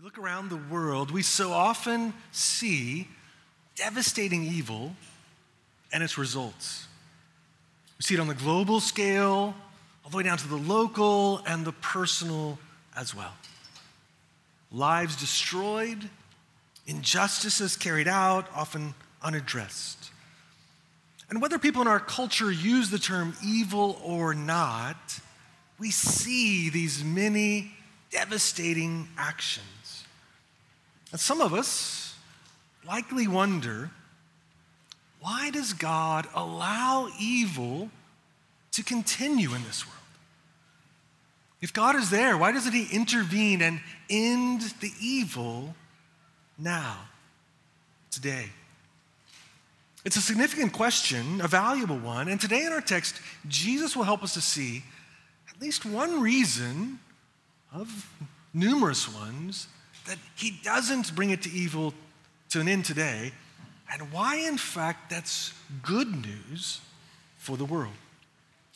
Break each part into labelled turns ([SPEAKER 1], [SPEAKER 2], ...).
[SPEAKER 1] we look around the world, we so often see devastating evil and its results. We see it on the global scale, all the way down to the local and the personal as well. Lives destroyed, injustices carried out, often unaddressed. And whether people in our culture use the term evil or not, we see these many devastating actions. And some of us likely wonder why does God allow evil to continue in this world? If God is there, why doesn't He intervene and end the evil now, today? It's a significant question, a valuable one, and today in our text, Jesus will help us to see at least one reason of numerous ones that he doesn't bring it to evil to an end today, and why, in fact, that's good news for the world.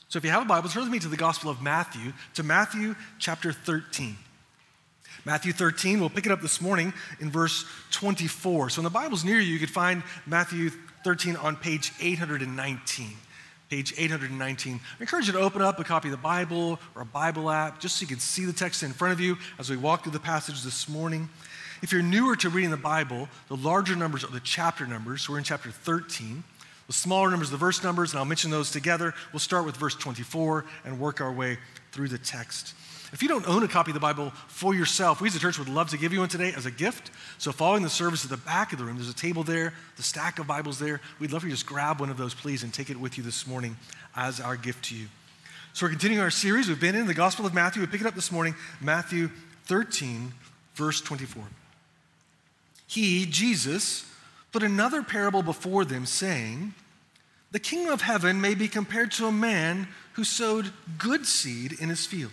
[SPEAKER 1] So, if you have a Bible, turn with me to the Gospel of Matthew, to Matthew chapter 13. Matthew 13, we'll pick it up this morning in verse 24. So, in the Bible's near you, you could find Matthew 13 on page 819 page 819. I encourage you to open up a copy of the Bible or a Bible app just so you can see the text in front of you as we walk through the passage this morning. If you're newer to reading the Bible, the larger numbers are the chapter numbers. So we're in chapter 13. The smaller numbers are the verse numbers, and I'll mention those together. We'll start with verse 24 and work our way through the text. If you don't own a copy of the Bible for yourself, we as a church would love to give you one today as a gift. So, following the service at the back of the room, there's a table there, the stack of Bibles there. We'd love for you to just grab one of those, please, and take it with you this morning as our gift to you. So, we're continuing our series. We've been in the Gospel of Matthew. We pick it up this morning, Matthew 13, verse 24. He, Jesus, put another parable before them, saying, The kingdom of heaven may be compared to a man who sowed good seed in his field.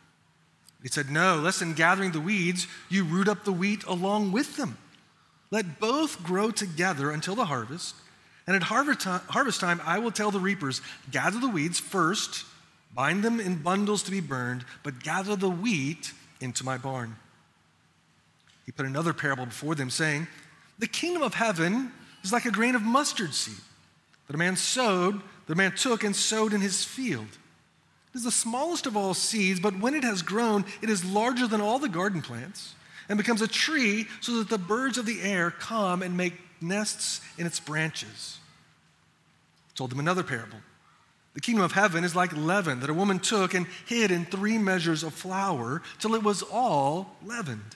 [SPEAKER 1] He said, No, lest in gathering the weeds, you root up the wheat along with them. Let both grow together until the harvest. And at harvest time, I will tell the reapers, Gather the weeds first, bind them in bundles to be burned, but gather the wheat into my barn. He put another parable before them, saying, The kingdom of heaven is like a grain of mustard seed that a man sowed, that a man took and sowed in his field. It is the smallest of all seeds, but when it has grown, it is larger than all the garden plants and becomes a tree so that the birds of the air come and make nests in its branches. I told them another parable. The kingdom of heaven is like leaven that a woman took and hid in three measures of flour till it was all leavened.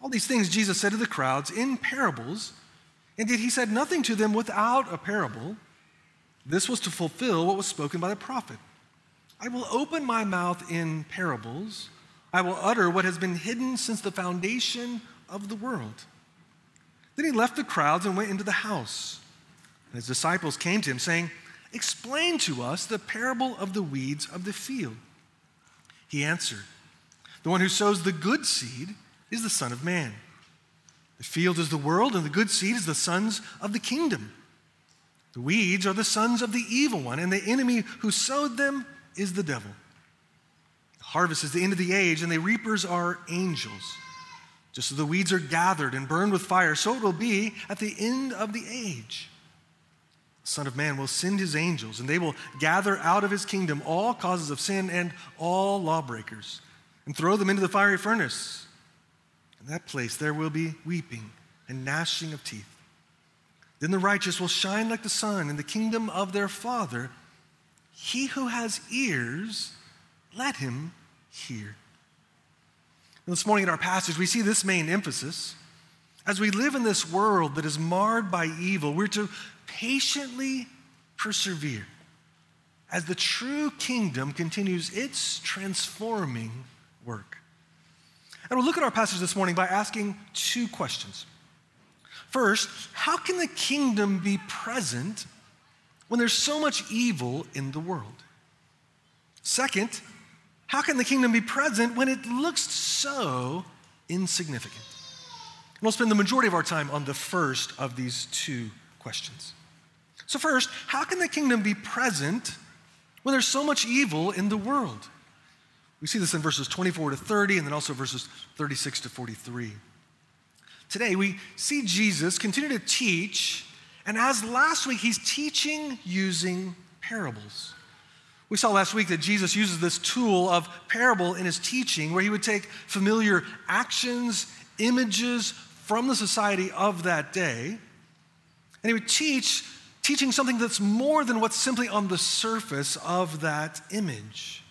[SPEAKER 1] All these things Jesus said to the crowds in parables. Indeed, he said nothing to them without a parable. This was to fulfill what was spoken by the prophet. I will open my mouth in parables. I will utter what has been hidden since the foundation of the world. Then he left the crowds and went into the house. And his disciples came to him, saying, Explain to us the parable of the weeds of the field. He answered, The one who sows the good seed is the Son of Man. The field is the world, and the good seed is the sons of the kingdom. The weeds are the sons of the evil one, and the enemy who sowed them is the devil. Harvest is the end of the age, and the reapers are angels. Just as the weeds are gathered and burned with fire, so it will be at the end of the age. The Son of Man will send his angels, and they will gather out of his kingdom all causes of sin and all lawbreakers, and throw them into the fiery furnace. In that place there will be weeping and gnashing of teeth. Then the righteous will shine like the sun in the kingdom of their Father. He who has ears, let him hear. And this morning in our passage, we see this main emphasis. As we live in this world that is marred by evil, we're to patiently persevere as the true kingdom continues its transforming work. And we'll look at our passage this morning by asking two questions. First, how can the kingdom be present when there's so much evil in the world? Second, how can the kingdom be present when it looks so insignificant? And we'll spend the majority of our time on the first of these two questions. So, first, how can the kingdom be present when there's so much evil in the world? We see this in verses 24 to 30 and then also verses 36 to 43. Today, we see Jesus continue to teach, and as last week, he's teaching using parables. We saw last week that Jesus uses this tool of parable in his teaching where he would take familiar actions, images from the society of that day, and he would teach, teaching something that's more than what's simply on the surface of that image.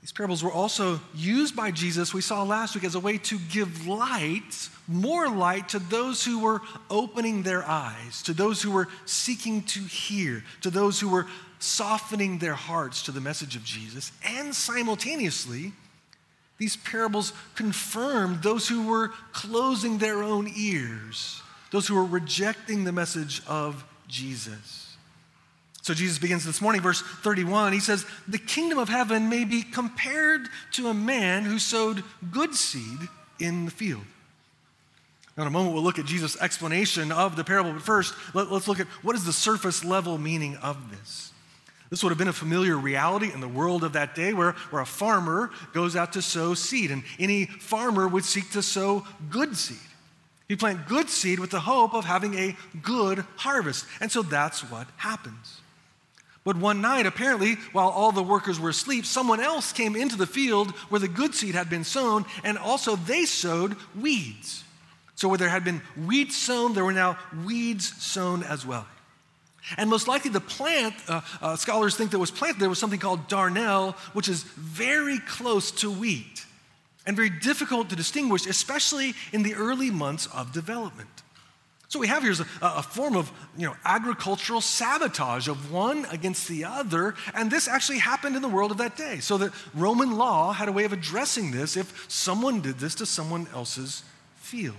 [SPEAKER 1] These parables were also used by Jesus, we saw last week, as a way to give light, more light, to those who were opening their eyes, to those who were seeking to hear, to those who were softening their hearts to the message of Jesus. And simultaneously, these parables confirmed those who were closing their own ears, those who were rejecting the message of Jesus. So Jesus begins this morning, verse 31. He says, The kingdom of heaven may be compared to a man who sowed good seed in the field. Now, in a moment, we'll look at Jesus' explanation of the parable, but first, let, us look at what is the surface level meaning of this. This would have been a familiar reality in the world of that day where, where a farmer goes out to sow seed, and any farmer would seek to sow good seed. He'd plant good seed with the hope of having a good harvest. And so that's what happens. But one night, apparently, while all the workers were asleep, someone else came into the field where the good seed had been sown, and also they sowed weeds. So, where there had been weeds sown, there were now weeds sown as well. And most likely, the plant, uh, uh, scholars think that was planted there was something called darnel, which is very close to wheat and very difficult to distinguish, especially in the early months of development. So, we have here is a, a, form of you know, agricultural sabotage of one against the other, and this actually happened in the world of that day. So, that Roman law had a way of addressing this if someone did this to someone else's field.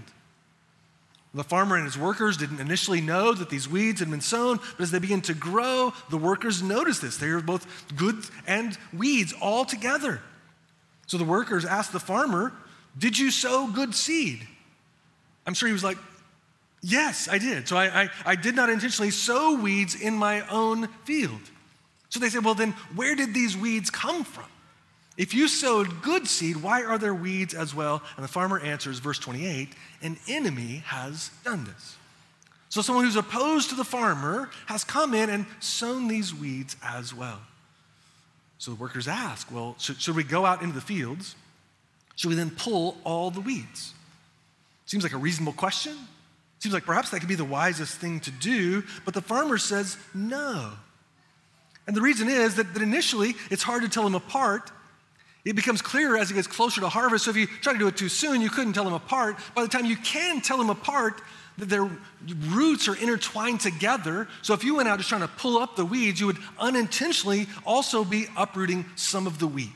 [SPEAKER 1] The farmer and his workers didn't initially know that these weeds had been sown, but as they began to grow, the workers noticed this. They were both good and weeds all together. So the workers asked the farmer, Did you sow good seed? I'm sure he was like, Yes, I did. So I, I, I, did not intentionally sow weeds in my own field. So they said, well, then where did these weeds come from? If you sowed good seed, why are there weeds as well? And the farmer answers, verse 28, an enemy has done this. So someone who's opposed to the farmer has come in and sown these weeds as well. So the workers ask, well, should, should we go out into the fields? Should we then pull all the weeds? Seems like a reasonable question. Seems like perhaps that could be the wisest thing to do, but the farmer says no. And the reason is that, that initially it's hard to tell them apart. It becomes clearer as it gets closer to harvest. So if you try to do it too soon, you couldn't tell them apart. By the time you can tell them apart, that their roots are intertwined together. So if you went out just trying to pull up the weeds, you would unintentionally also be uprooting some of the wheat.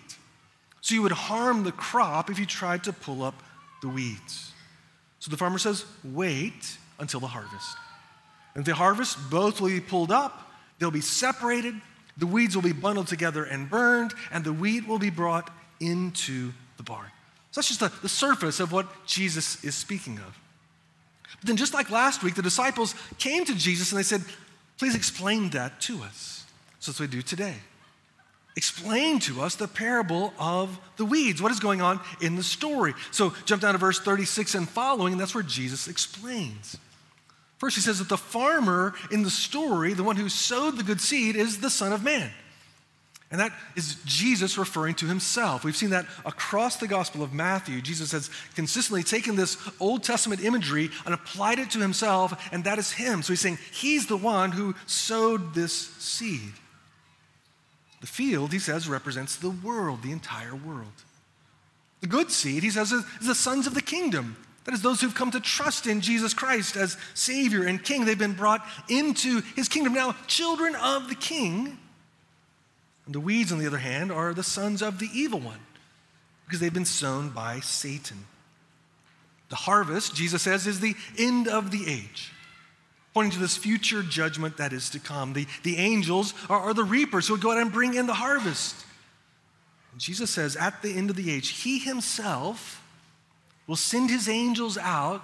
[SPEAKER 1] So you would harm the crop if you tried to pull up the weeds. So the farmer says, wait until the harvest. And the harvest, both will be pulled up, they'll be separated, the weeds will be bundled together and burned, and the wheat will be brought into the barn. So that's just the, the surface of what Jesus is speaking of. But then, just like last week, the disciples came to Jesus and they said, Please explain that to us. So that's what we do today explain to us the parable of the weeds. What is going on in the story? So jump down to verse 36 and following, and that's where Jesus explains. First, he says that the farmer in the story, the one who sowed the good seed, is the Son of Man. And that is Jesus referring to himself. We've seen that across the Gospel of Matthew. Jesus has consistently taken this Old Testament imagery and applied it to himself, and that is him. So he's saying he's the one who sowed this seed. The field, he says, represents the world, the entire world. The good seed, he says, is the sons of the kingdom. That is, those who've come to trust in Jesus Christ as Savior and King. They've been brought into his kingdom. Now, children of the King. And the weeds, on the other hand, are the sons of the evil one because they've been sown by Satan. The harvest, Jesus says, is the end of the age, pointing to this future judgment that is to come. The, the angels are, are the reapers who will go out and bring in the harvest. And Jesus says, at the end of the age, He Himself will send His angels out,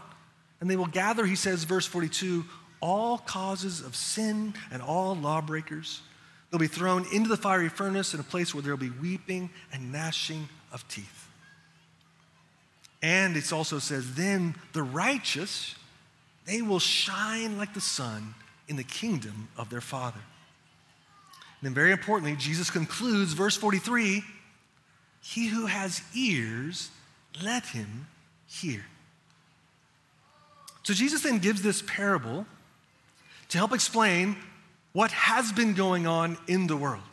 [SPEAKER 1] and they will gather, He says, verse 42, all causes of sin and all lawbreakers. They'll be thrown into the fiery furnace in a place where there will be weeping and gnashing of teeth. And it also says, then the righteous, they will shine like the sun in the kingdom of their Father. And then, very importantly, Jesus concludes verse 43 He who has ears, let him hear. So, Jesus then gives this parable to help explain what has been going on in the world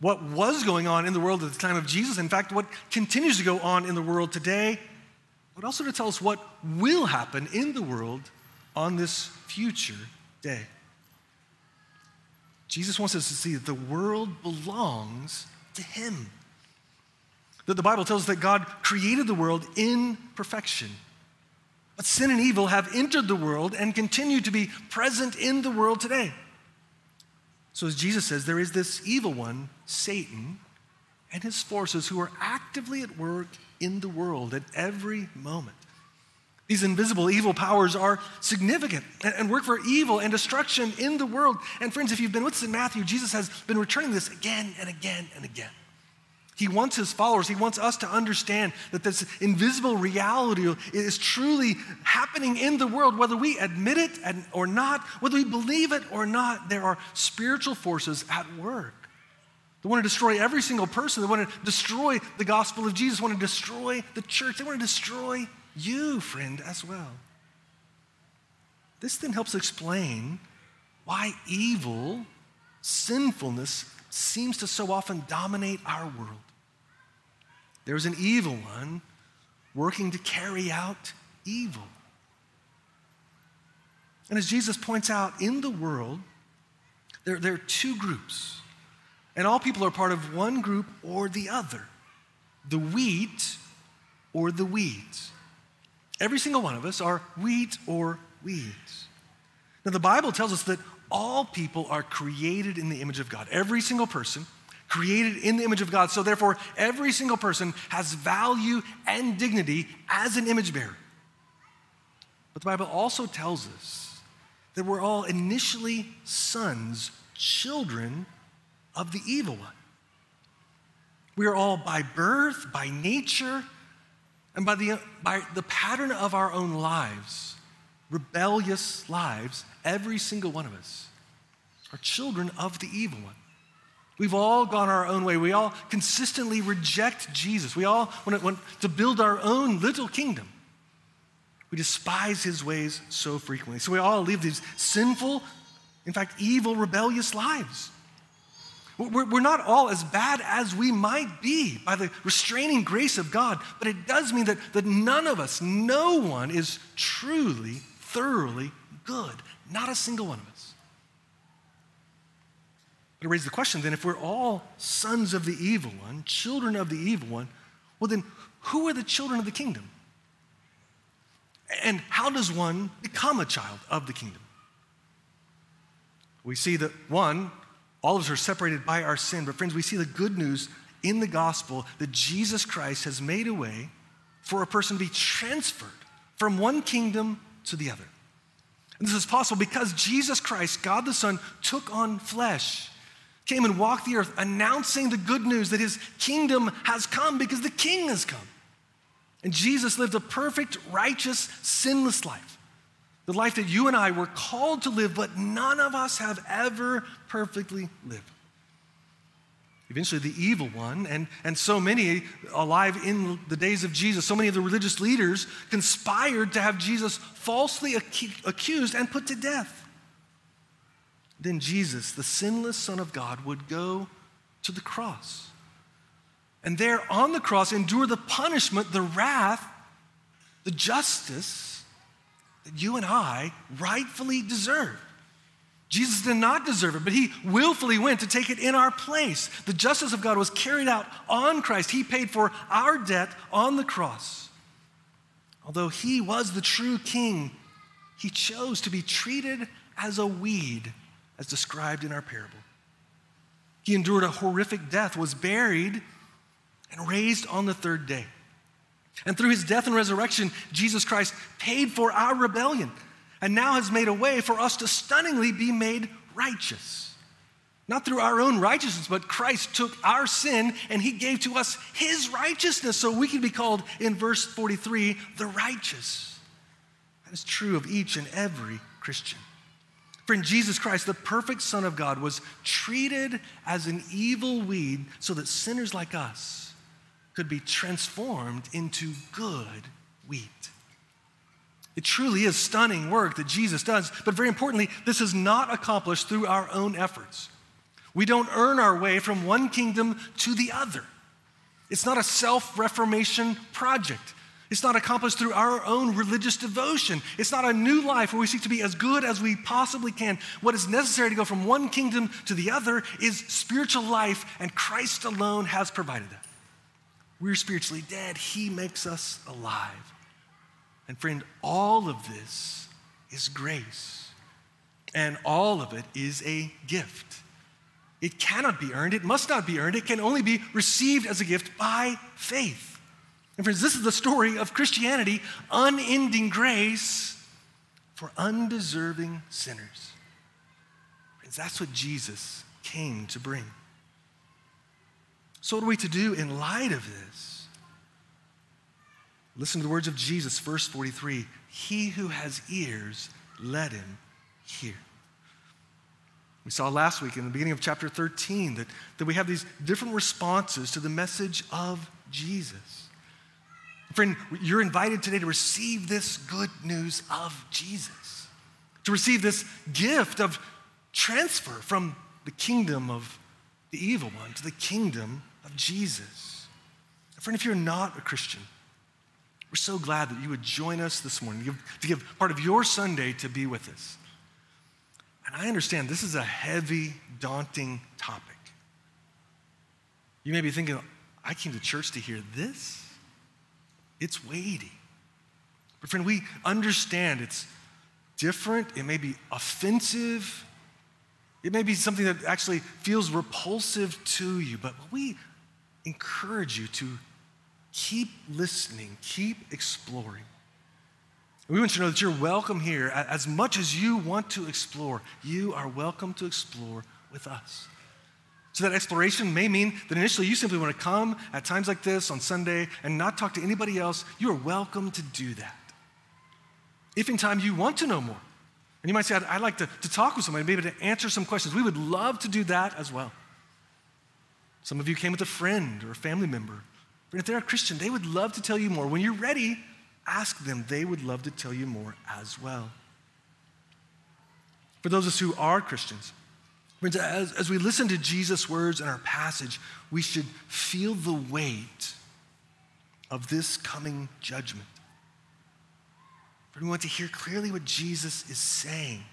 [SPEAKER 1] what was going on in the world at the time of Jesus, in fact, what continues to go on in the world today, but also to tell us what will happen in the world on this future day. Jesus wants us to see that the world belongs to Him. That the Bible tells us that God created the world in perfection. But sin and evil have entered the world and continue to be present in the world today. So, as Jesus says, there is this evil one, Satan, and his forces who are actively at work in the world at every moment. These invisible evil powers are significant and work for evil and destruction in the world. And, friends, if you've been with us in Matthew, Jesus has been returning this again and again and again. He wants his followers, he wants us to understand that this invisible reality is truly happening in the world, whether we admit it or not, whether we believe it or not. There are spiritual forces at work. They want to destroy every single person. They want to destroy the gospel of Jesus, they want to destroy the church. They want to destroy you, friend, as well. This then helps explain why evil, sinfulness, seems to so often dominate our world. There's an evil one working to carry out evil. And as Jesus points out, in the world, there, there are two groups. And all people are part of one group or the other the wheat or the weeds. Every single one of us are wheat or weeds. Now, the Bible tells us that all people are created in the image of God. Every single person created in the image of God. So, therefore, every single person has value and dignity as an image bearer. But the Bible also tells us that we're all initially sons, children of the evil one. We are all by birth, by nature, and by the, by the pattern of our own lives, rebellious lives, every single one of us are children of the evil one. We've all gone our own way. We all consistently reject Jesus. We all want to, want to build our own little kingdom. We despise his ways so frequently. So we all live these sinful, in fact, evil, rebellious lives. We're, not all as bad as we might be by the restraining grace of God, but it does mean that, that none of us, no one is truly, thoroughly good. Not a single one of us. But it raises the question then if we're all sons of the evil one, children of the evil one, well, then who are the children of the kingdom? And how does one become a child of the kingdom? We see that one, all of us are separated by our sin, but friends, we see the good news in the gospel that Jesus Christ has made a way for a person to be transferred from one kingdom to the other. And this is possible because Jesus Christ, God the Son, took on flesh came and walked the earth announcing the good news that his kingdom has come because the king has come. And Jesus lived a perfect, righteous, sinless life. The life that you and I were called to live, but none of us have ever perfectly lived. Eventually, the evil one, and, and so many alive in the days of Jesus, so many of the religious leaders conspired to have Jesus falsely accused and put to death. Then Jesus, the sinless Son of God, would go to the cross. And there on the cross, endure the punishment, the wrath, the justice that you and I rightfully deserve. Jesus did not deserve it, but he willfully went to take it in our place. The justice of God was carried out on Christ. He paid for our debt on the cross. Although he was the true king, he chose to be treated as a weed, as described in our parable. He endured a horrific death, was buried, and raised on the third day. And through his death and resurrection, Jesus Christ paid for our rebellion and now has made a way for us to stunningly be made righteous. Not through our own righteousness, but Christ took our sin and he gave to us his righteousness so we can be called in verse 43 the righteous. That is true of each and every Christian. Friend, Jesus Christ, the perfect Son of God, was treated as an evil weed so that sinners like us could be transformed into good wheat. It truly is stunning work that Jesus does, but very importantly, this is not accomplished through our own efforts. We don't earn our way from one kingdom to the other. It's not a self reformation project. It's not accomplished through our own religious devotion. It's not a new life where we seek to be as good as we possibly can. What is necessary to go from one kingdom to the other is spiritual life, and Christ alone has provided that. We're spiritually dead, He makes us alive. And friend, all of this is grace, and all of it is a gift. It cannot be earned, it must not be earned, it can only be received as a gift by faith. And friends, this is the story of Christianity unending grace for undeserving sinners. Friends, that's what Jesus came to bring. So, what are we to do in light of this? Listen to the words of Jesus, verse 43 He who has ears, let him hear. We saw last week in the beginning of chapter 13 that, that we have these different responses to the message of Jesus. Friend, you're invited today to receive this good news of Jesus, to receive this gift of transfer from the kingdom of the evil one to the kingdom of Jesus. Friend, if you're not a Christian, we're so glad that you would join us this morning to give, to give part of your Sunday to be with us. And I understand this is a heavy, daunting topic. You may be thinking, I came to church to hear this. It's weighty. But, friend, we understand it's different. It may be offensive. It may be something that actually feels repulsive to you. But we encourage you to keep listening, keep exploring. We want you to know that you're welcome here. As much as you want to explore, you are welcome to explore with us. So, that exploration may mean that initially you simply want to come at times like this on Sunday and not talk to anybody else. You are welcome to do that. If in time you want to know more, and you might say, I'd, I'd like to, to talk with somebody, maybe to answer some questions, we would love to do that as well. Some of you came with a friend or a family member. But if they're a Christian, they would love to tell you more. When you're ready, ask them. They would love to tell you more as well. For those of us who are Christians, as, as we listen to Jesus' words in our passage, we should feel the weight of this coming judgment. But we want to hear clearly what Jesus is saying.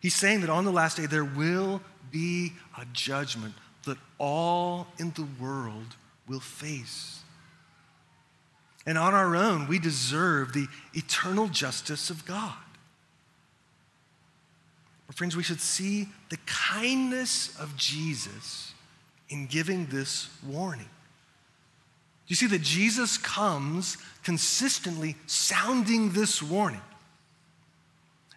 [SPEAKER 1] He's saying that on the last day there will be a judgment that all in the world will face. And on our own, we deserve the eternal justice of God. But, friends, we should see the kindness of Jesus in giving this warning. You see that Jesus comes consistently sounding this warning.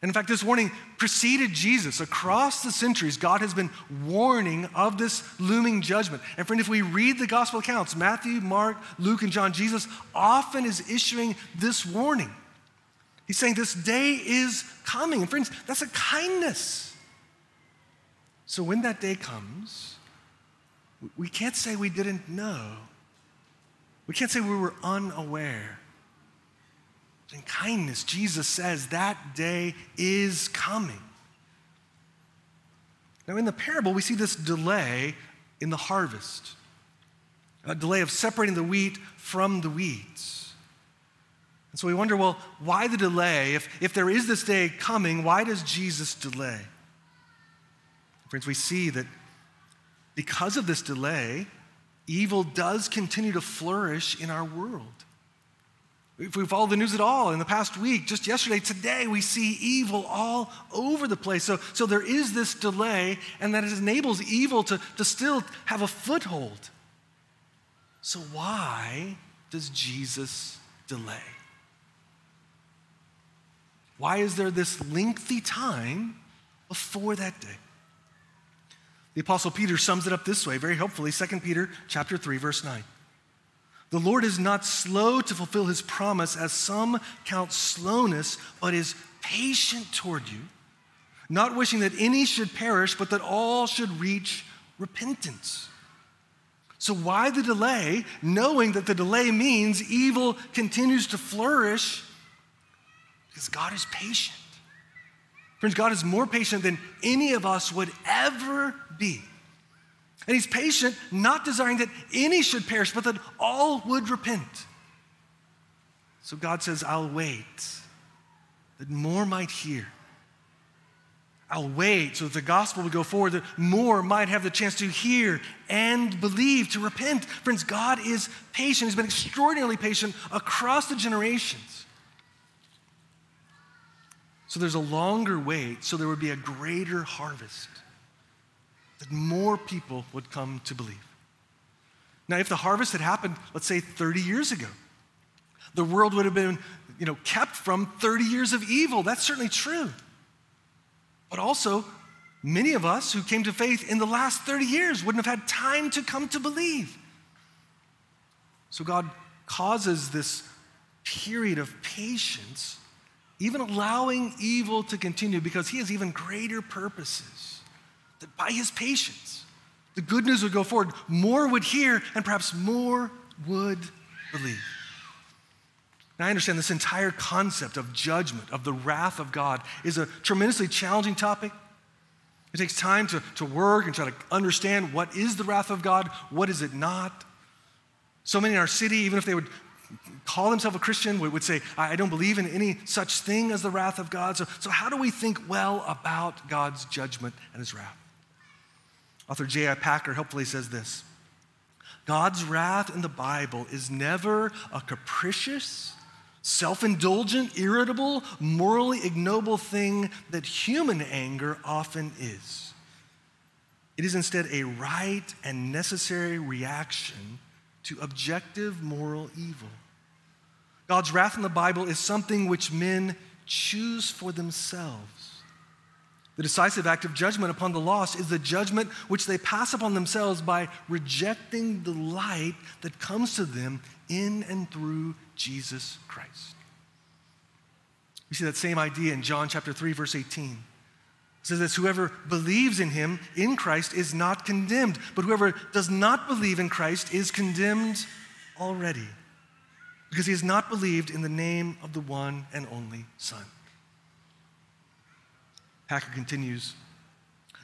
[SPEAKER 1] And in fact, this warning preceded Jesus. Across the centuries, God has been warning of this looming judgment. And friend, if we read the gospel accounts, Matthew, Mark, Luke, and John, Jesus often is issuing this warning. He's saying this day is coming. And friends, that's a kindness. So when that day comes, we can't say we didn't know. We can't say we were unaware. In kindness, Jesus says that day is coming. Now, in the parable, we see this delay in the harvest, a delay of separating the wheat from the weeds. And so we wonder well, why the delay? If, if there is this day coming, why does Jesus delay? Friends, we see that because of this delay, evil does continue to flourish in our world. If we follow the news at all in the past week, just yesterday, today, we see evil all over the place. So, so there is this delay, and that it enables evil to, to still have a foothold. So, why does Jesus delay? Why is there this lengthy time before that day? The apostle Peter sums it up this way very helpfully, 2 Peter chapter 3 verse 9. The Lord is not slow to fulfill his promise as some count slowness, but is patient toward you, not wishing that any should perish, but that all should reach repentance. So, why the delay, knowing that the delay means evil continues to flourish? Because God is patient. Friends, God is more patient than any of us would ever be. And He's patient, not desiring that any should perish, but that all would repent. So God says, I'll wait, that more might hear. I'll wait so that the gospel would go forward, that more might have the chance to hear and believe, to repent. Friends, God is patient. He's been extraordinarily patient across the generations. So there's a longer wait, so there would be a greater harvest, that more people would come to believe. Now, if the harvest had happened, let's say 30 years ago, the world would have been you know, kept from 30 years of evil. That's certainly true. But also, many of us who came to faith in the last 30 years wouldn't have had time to come to believe. So God causes this period of patience even allowing evil to continue because he has even greater purposes. That by his patience, the good news would go forward, more would hear, and perhaps more would believe. Now, I understand this entire concept of judgment, of the wrath of God, is a tremendously challenging topic. It takes time to, to work and try to understand what is the wrath of God, what is it not. So many in our city, even if they would call themselves a Christian would, would, say, I don't believe in any such thing as the wrath of God. So, so how do we think well about God's judgment and his wrath? Author J.I. Packer helpfully says this God's wrath in the Bible is never a capricious, self indulgent, irritable, morally ignoble thing that human anger often is. It is instead a right and necessary reaction to objective moral evil. God's wrath in the Bible is something which men choose for themselves. The decisive act of judgment upon the lost is the judgment which they pass upon themselves by rejecting the light that comes to them in and through Jesus Christ. We see that same idea in John chapter 3 verse 18. It says this whoever believes in him in Christ is not condemned, but whoever does not believe in Christ is condemned already because he has not believed in the name of the one and only Son. Packer continues.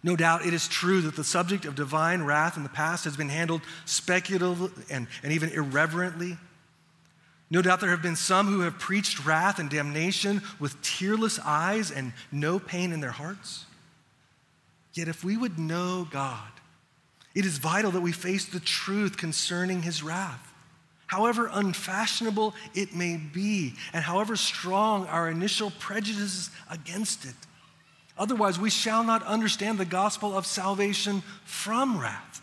[SPEAKER 1] No doubt it is true that the subject of divine wrath in the past has been handled speculatively and, and even irreverently. No doubt there have been some who have preached wrath and damnation with tearless eyes and no pain in their hearts. Yet, if we would know God, it is vital that we face the truth concerning his wrath however unfashionable it may be, and however strong our initial prejudices against it. Otherwise, we shall not understand the gospel of salvation from wrath,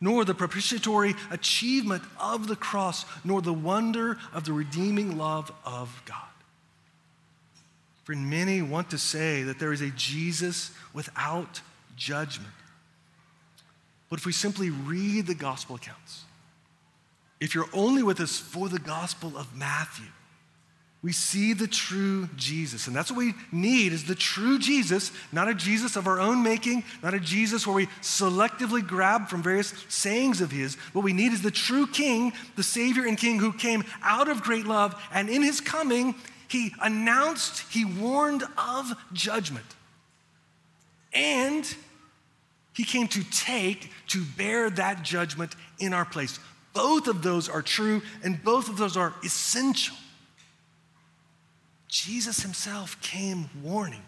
[SPEAKER 1] nor the propitiatory achievement of the cross, nor the wonder of the redeeming love of God. For many want to say that there is a Jesus without judgment. But if we simply read the gospel accounts, if you're only with us for the Gospel of Matthew, we see the true Jesus. And that's what we need is the true Jesus, not a Jesus of our own making, not a Jesus where we selectively grab from various sayings of his. What we need is the true king, the savior and king who came out of great love and in his coming he announced, he warned of judgment. And he came to take, to bear that judgment in our place. Both of those are true and both of those are essential. Jesus himself came warning.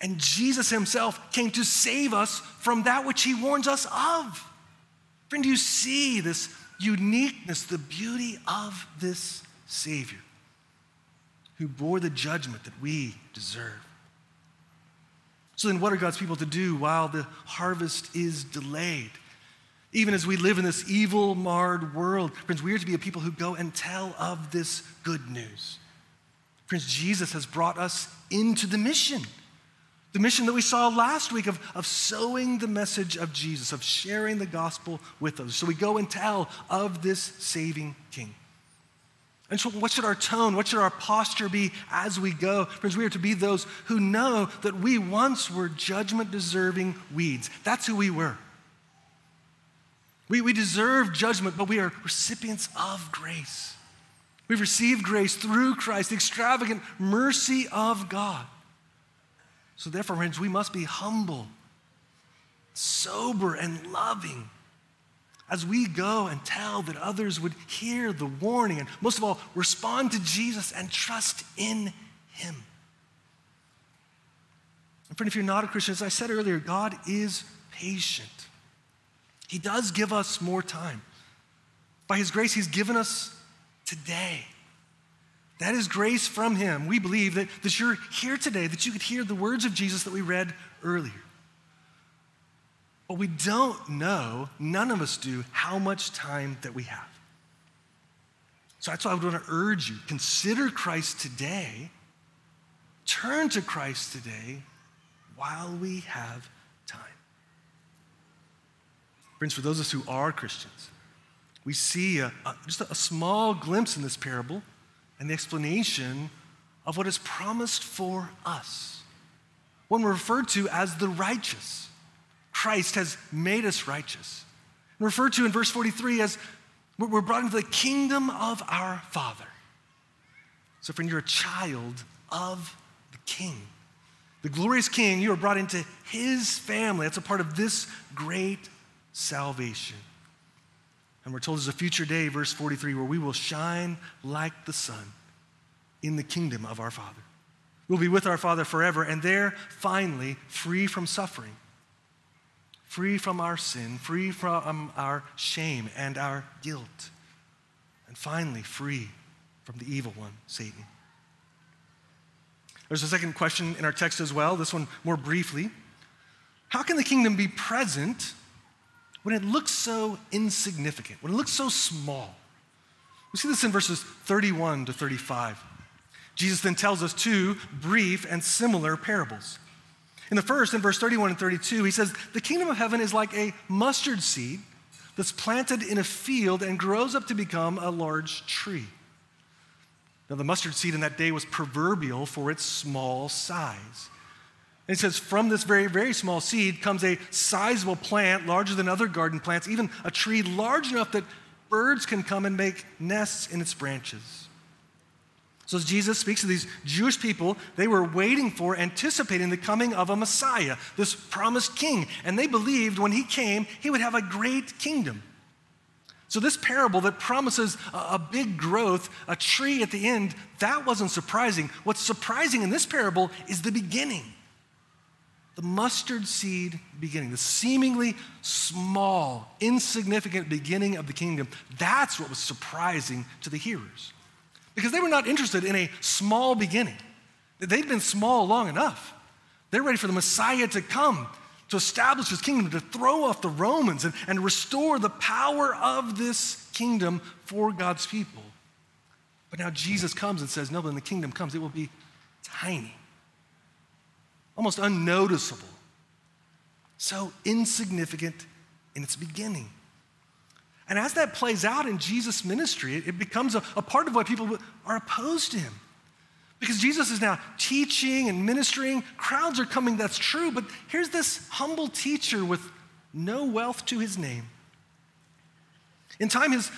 [SPEAKER 1] And Jesus himself came to save us from that which he warns us of. Friend, do you see this uniqueness, the beauty of this Savior who bore the judgment that we deserve. So then, what are God's people to do while the harvest is delayed? Even as we live in this evil, marred world, friends, we are to be a people who go and tell of this good news. Friends, Jesus has brought us into the mission. The mission that we saw last week of, of sowing the message of Jesus, of sharing the gospel with others. So we go and tell of this saving King. And so, what should our tone, what should our posture be as we go? Friends, we are to be those who know that we once were judgment deserving weeds. That's who we were. We, we deserve judgment, but we are recipients of grace. We've received grace through Christ, the extravagant mercy of God. So, therefore, friends, we must be humble, sober, and loving as we go and tell that others would hear the warning and, most of all, respond to Jesus and trust in Him. And, friend, if you're not a Christian, as I said earlier, God is patient. He does give us more time. By His grace, He's given us today. That is grace from Him. We believe that, that you're here today, that you could hear the words of Jesus that we read earlier. But we don't know, none of us do, how much time that we have. So that's why I would want to urge you consider Christ today, turn to Christ today while we have time. Friends, for those of us who are Christians, we see a, a, just a, small glimpse in this parable and the explanation of what is promised for us. One referred to as the righteous. Christ has made us righteous. And referred to in verse 43 as we're brought into the kingdom of our Father. So, friend, you're a child of the King. The glorious King, you are brought into his family. That's a part of this great salvation. And we're told there's a future day, verse 43, where we will shine like the sun in the kingdom of our Father. We'll be with our Father forever, and there, finally, free from suffering, free from our sin, free from our shame and our guilt, and finally, free from the evil one, Satan. There's a second question in our text as well, this one more briefly. How can the kingdom be present when it looks so insignificant, when it looks so small. We see this in verses 31 to 35. Jesus then tells us two brief and similar parables. In the first, in verse 31 and 32, he says, The kingdom of heaven is like a mustard seed that's planted in a field and grows up to become a large tree. Now, the mustard seed in that day was proverbial for its small size. And it says, from this very, very small seed comes a sizable plant, larger than other garden plants, even a tree large enough that birds can come and make nests in its branches. So, as Jesus speaks to these Jewish people, they were waiting for, anticipating the coming of a Messiah, this promised king. And they believed when he came, he would have a great kingdom. So, this parable that promises a, big growth, a tree at the end, that wasn't surprising. What's surprising in this parable is the beginning the mustard seed beginning, the seemingly small, insignificant beginning of the kingdom, that's what was surprising to the hearers. Because they were not interested in a small beginning. They'd been small long enough. They're ready for the Messiah to come, to establish his kingdom, to throw off the Romans and, and restore the power of this kingdom for God's people. But now Jesus comes and says, No, when the kingdom comes, it will be tiny almost unnoticeable, so insignificant in its beginning. And as that plays out in Jesus' ministry, it, becomes a, a part of why people are opposed to him. Because Jesus is now teaching and ministering. Crowds are coming, that's true, but here's this humble teacher with no wealth to his name. In time, his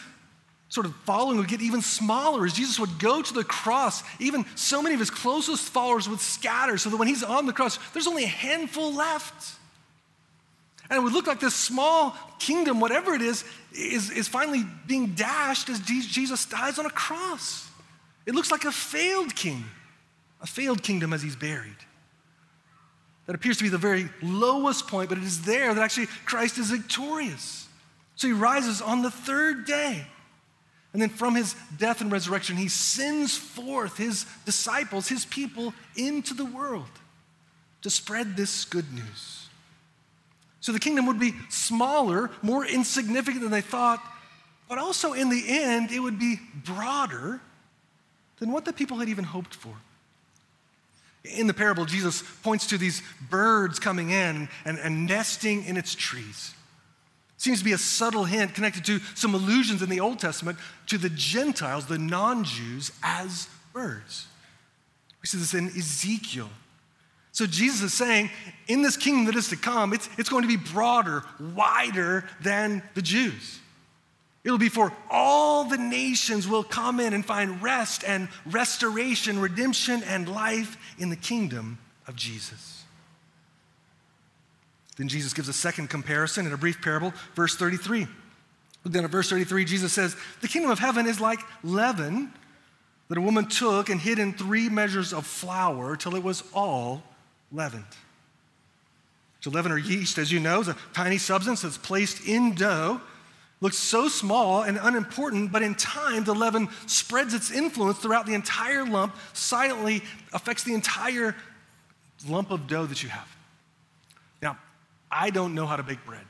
[SPEAKER 1] sort of following would get even smaller as Jesus would go to the cross. Even so many of his closest followers would scatter so that when he's on the cross, there's only a handful left. And it would look like this small kingdom, whatever it is, is, is finally being dashed as Jesus dies on a cross. It looks like a failed king, a failed kingdom as he's buried. That appears to be the very lowest point, but it is there that actually Christ is victorious. So he rises on the third day And then from his death and resurrection, he sends forth his disciples, his people, into the world to spread this good news. So the kingdom would be smaller, more insignificant than they thought, but also in the end, it would be broader than what the people had even hoped for. In the parable, Jesus points to these birds coming in and, and nesting in its trees. Seems to be a subtle hint connected to some allusions in the Old Testament to the Gentiles, the non Jews, as birds. We see this in Ezekiel. So Jesus is saying, in this kingdom that is to come, it's, it's going to be broader, wider than the Jews. It'll be for all the nations will come in and find rest and restoration, redemption, and life in the kingdom of Jesus. Then Jesus gives a second comparison in a brief parable, verse 33. Look down at verse 33. Jesus says, The kingdom of heaven is like leaven that a woman took and hid in three measures of flour till it was all leavened. So, leaven or yeast, as you know, is a tiny substance that's placed in dough. Looks so small and unimportant, but in time, the leaven spreads its influence throughout the entire lump, silently affects the entire lump of dough that you have. I don't know how to bake bread,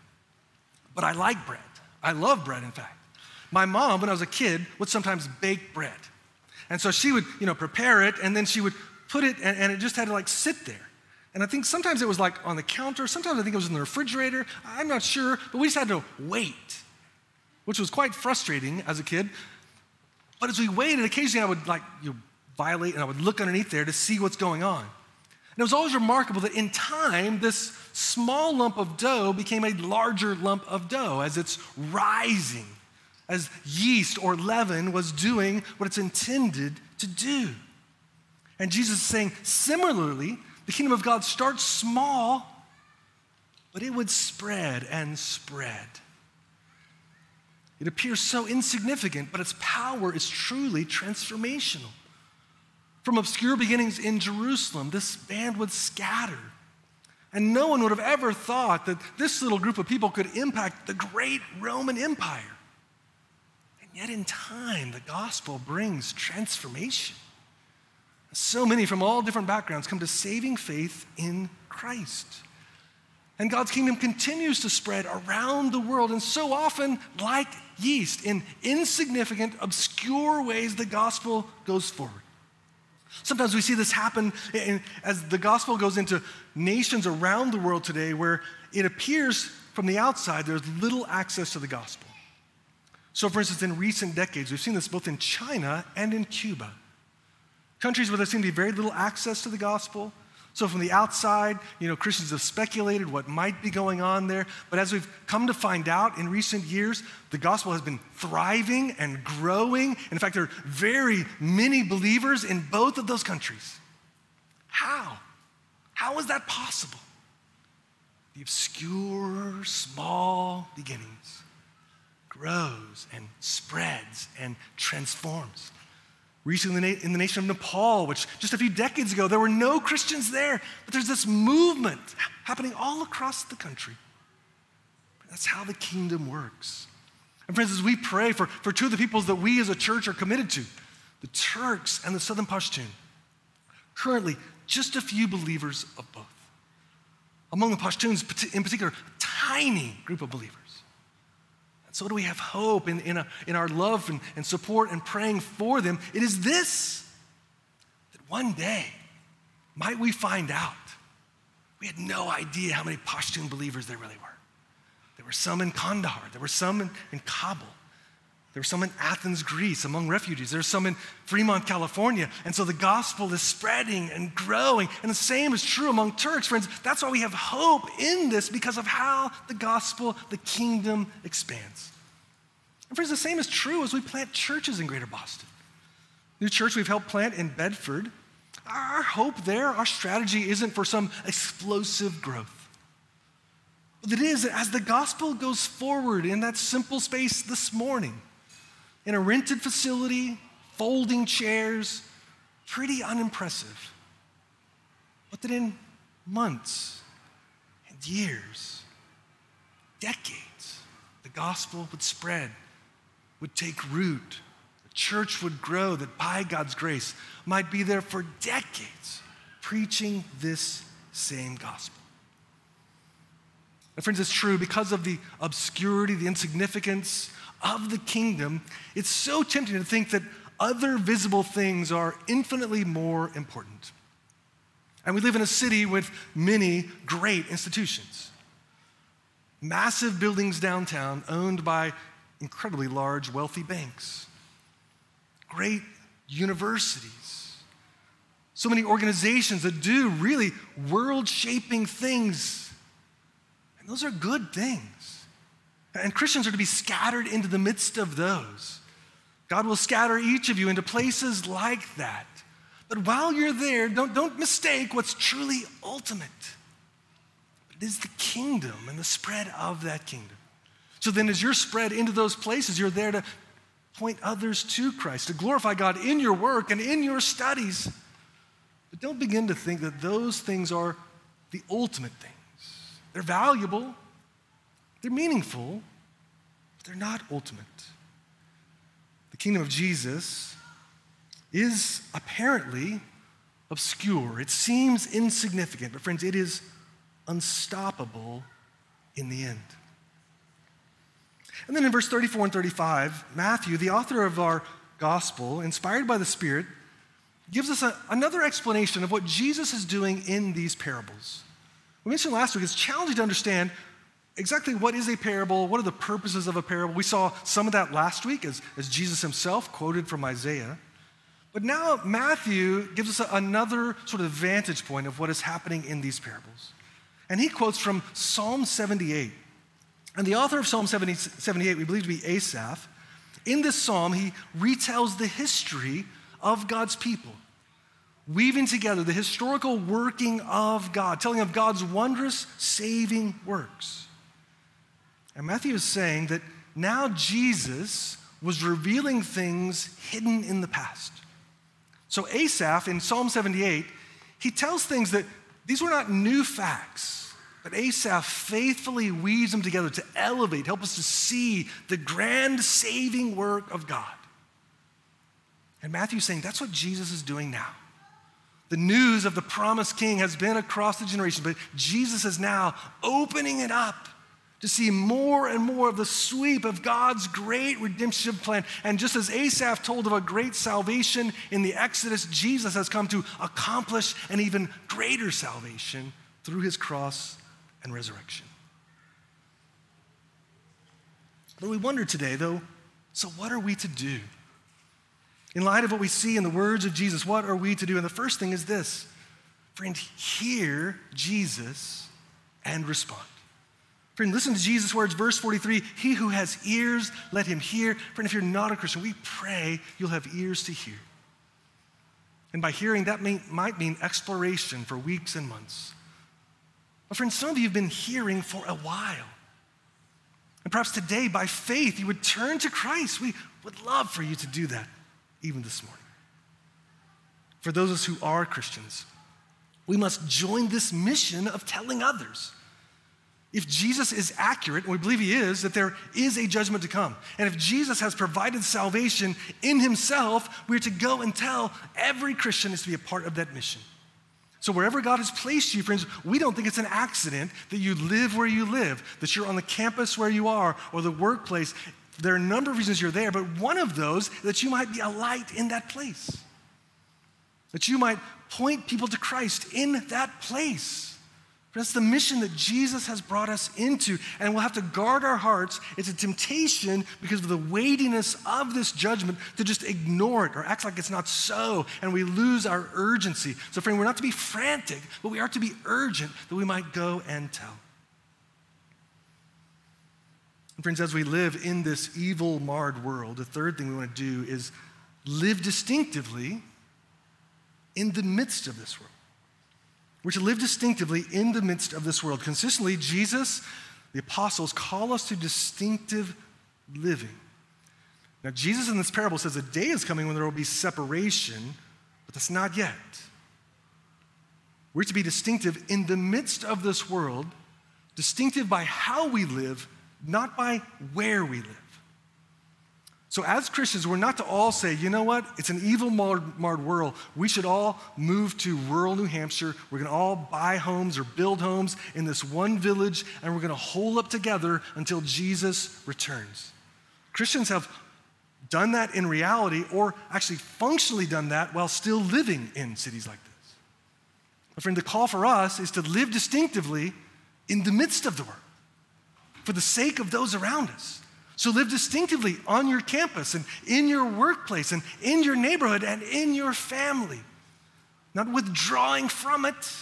[SPEAKER 1] but I like bread. I love bread, in fact. My mom, when I was a kid, would sometimes bake bread. And so she would, you know, prepare it and then she would put it, and, and it just had to like sit there. And I think sometimes it was like on the counter, sometimes I think it was in the refrigerator. I'm not sure, but we just had to wait, which was quite frustrating as a kid. But as we waited, occasionally I would like you know, violate and I would look underneath there to see what's going on. And it was always remarkable that in time, this small lump of dough became a larger lump of dough as it's rising, as yeast or leaven was doing what it's intended to do. And Jesus is saying, similarly, the kingdom of God starts small, but it would spread and spread. It appears so insignificant, but its power is truly transformational. From obscure beginnings in Jerusalem, this band would scatter. And no one would have ever thought that this little group of people could impact the great Roman Empire. And yet, in time, the gospel brings transformation. So many from all different backgrounds come to saving faith in Christ. And God's kingdom continues to spread around the world, and so often, like yeast, in insignificant, obscure ways, the gospel goes forward. Sometimes we see this happen as the gospel goes into nations around the world today where it appears from the outside there's little access to the gospel. So, for instance, in recent decades, we've seen this both in China and in Cuba. Countries where there seems to be very little access to the gospel, so from the outside, you know, Christians have speculated what might be going on there. But as we've come to find out in recent years, the gospel has been thriving and growing. In fact, there are very many believers in both of those countries. How? How is that possible? The obscure, small beginnings grows and spreads and transforms recently in the nation of Nepal, which just a few decades ago, there were no Christians there, but there's this movement happening all across the country. That's how the kingdom works. And friends, as we pray for, for two of the peoples that we as a church are committed to, the Turks and the Southern Pashtun, currently just a few believers of both. Among the Pashtuns in particular, a tiny group of believers. So, do we have hope in, in, a, in our love and, and support and praying for them? It is this that one day might we find out. We had no idea how many Pashtun believers there really were. There were some in Kandahar, there were some in, in Kabul, there were some in Athens, Greece, among refugees. There's some in Fremont, California. And so the gospel is spreading and growing. And the same is true among Turks, friends. That's why we have hope in this because of how the gospel, the kingdom expands. And friends, the same is true as we plant churches in Greater Boston. New church we've helped plant in Bedford. Our hope there, our strategy isn't for some explosive growth. But it is as the gospel goes forward in that simple space this morning, in a rented facility, folding chairs, pretty unimpressive. But that in months and years, decades, the gospel would spread, would take root, the church would grow, that by God's grace might be there for decades preaching this same gospel. And friends, it's true because of the obscurity, the insignificance of the kingdom, it's so tempting to think that other visible things are infinitely more important. And we live in a city with many great institutions. Massive buildings downtown owned by incredibly large, wealthy banks. Great universities. So many organizations that do really world shaping things. And those are good things. And Christians are to be scattered into the midst of those. God will scatter each of you into places like that. But while you're there, don't, don't mistake what's truly ultimate. It is the kingdom and the spread of that kingdom. So then, as you're spread into those places, you're there to point others to Christ, to glorify God in your work and in your studies. But don't begin to think that those things are the ultimate things. They're valuable, they're meaningful, but they're not ultimate. The kingdom of Jesus is apparently obscure. It seems insignificant, but friends, it is unstoppable in the end. And then in verse 34 and 35, Matthew, the author of our gospel, inspired by the Spirit, gives us a, another explanation of what Jesus is doing in these parables. We mentioned last week, it's challenging to understand exactly what is a parable, what are the purposes of a parable. We saw some of that last week as, as Jesus himself quoted from Isaiah. But now Matthew gives us another sort of vantage point of what is happening in these parables. And he quotes from Psalm 78. And the author of Psalm 70, 78, we believe to be Asaph, in this psalm, he retells the history of God's people, weaving together the historical working of God, telling of God's wondrous saving works. And Matthew is saying that now Jesus was revealing things hidden in the past. So Asaph in Psalm 78, he tells things that these were not new facts, but Asaph faithfully weaves them together to elevate, help us to see the grand saving work of God. And Matthew's saying that's what Jesus is doing now. The news of the promised king has been across the generations, but Jesus is now opening it up to see more and more of the sweep of God's great redemption plan. And just as Asaph told of a great salvation in the Exodus, Jesus has come to accomplish an even greater salvation through his cross and resurrection. But we wonder today, though, so what are we to do? In light of what we see in the words of Jesus, what are we to do? And the first thing is this friend, hear Jesus and respond. Friend, listen to Jesus' words, verse 43 He who has ears, let him hear. Friend, if you're not a Christian, we pray you'll have ears to hear. And by hearing, that may, might mean exploration for weeks and months. But, friend, some of you have been hearing for a while. And perhaps today, by faith, you would turn to Christ. We would love for you to do that even this morning. For those of us who are Christians, we must join this mission of telling others if Jesus is accurate, and we believe he is, that there is a judgment to come. And if Jesus has provided salvation in himself, we're to go and tell every Christian is to be a part of that mission. So, wherever God has placed you, friends, we don't think it's an accident that you live where you live, that you're on the campus where you are, or the workplace. There are a number of reasons you're there, but one of those that you might be a light in that place, that you might point people to Christ in that place. That's the mission that Jesus has brought us into. And we'll have to guard our hearts. It's a temptation because of the weightiness of this judgment to just ignore it or act like it's not so. And we lose our urgency. So, friend, we're not to be frantic, but we are to be urgent that we might go and tell. And, friends, as we live in this evil, marred world, the third thing we want to do is live distinctively in the midst of this world. We're to live distinctively in the midst of this world. Consistently, Jesus, the apostles, call us to distinctive living. Now, Jesus in this parable says a day is coming when there will be separation, but that's not yet. We're to be distinctive in the midst of this world, distinctive by how we live, not by where we live. So, as Christians, we're not to all say, you know what, it's an evil, marred, marred world. We should all move to rural New Hampshire. We're going to all buy homes or build homes in this one village, and we're going to hole up together until Jesus returns. Christians have done that in reality, or actually functionally done that while still living in cities like this. My friend, the call for us is to live distinctively in the midst of the world for the sake of those around us. So live distinctively on your campus and in your workplace and in your neighborhood and in your family. Not withdrawing from it,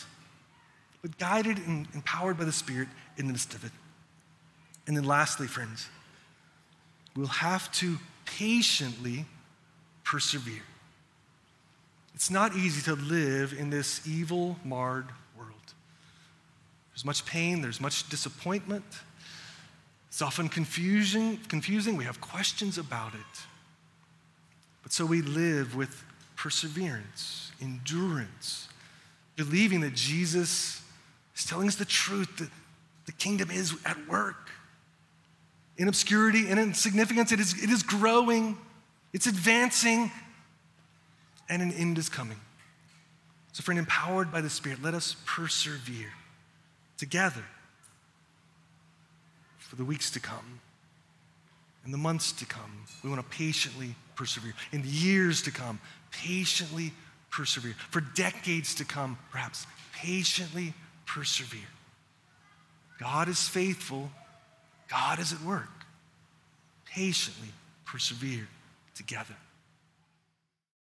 [SPEAKER 1] but guided and empowered by the Spirit in the midst of it. And then lastly, friends, we'll have to patiently persevere. It's not easy to live in this evil, marred world. There's much pain, there's much disappointment. It's often confusing, confusing. We have questions about it. But so we live with perseverance, endurance, believing that Jesus is telling us the truth, that the kingdom is at work. In obscurity and insignificance, it is, it is growing, it's advancing, and an end is coming. So, friend, empowered by the Spirit, let us persevere together for the weeks to come, in the months to come. We want to patiently persevere. In the years to come, patiently persevere. For decades to come, perhaps, patiently persevere. God is faithful, God is at work. Patiently persevere together.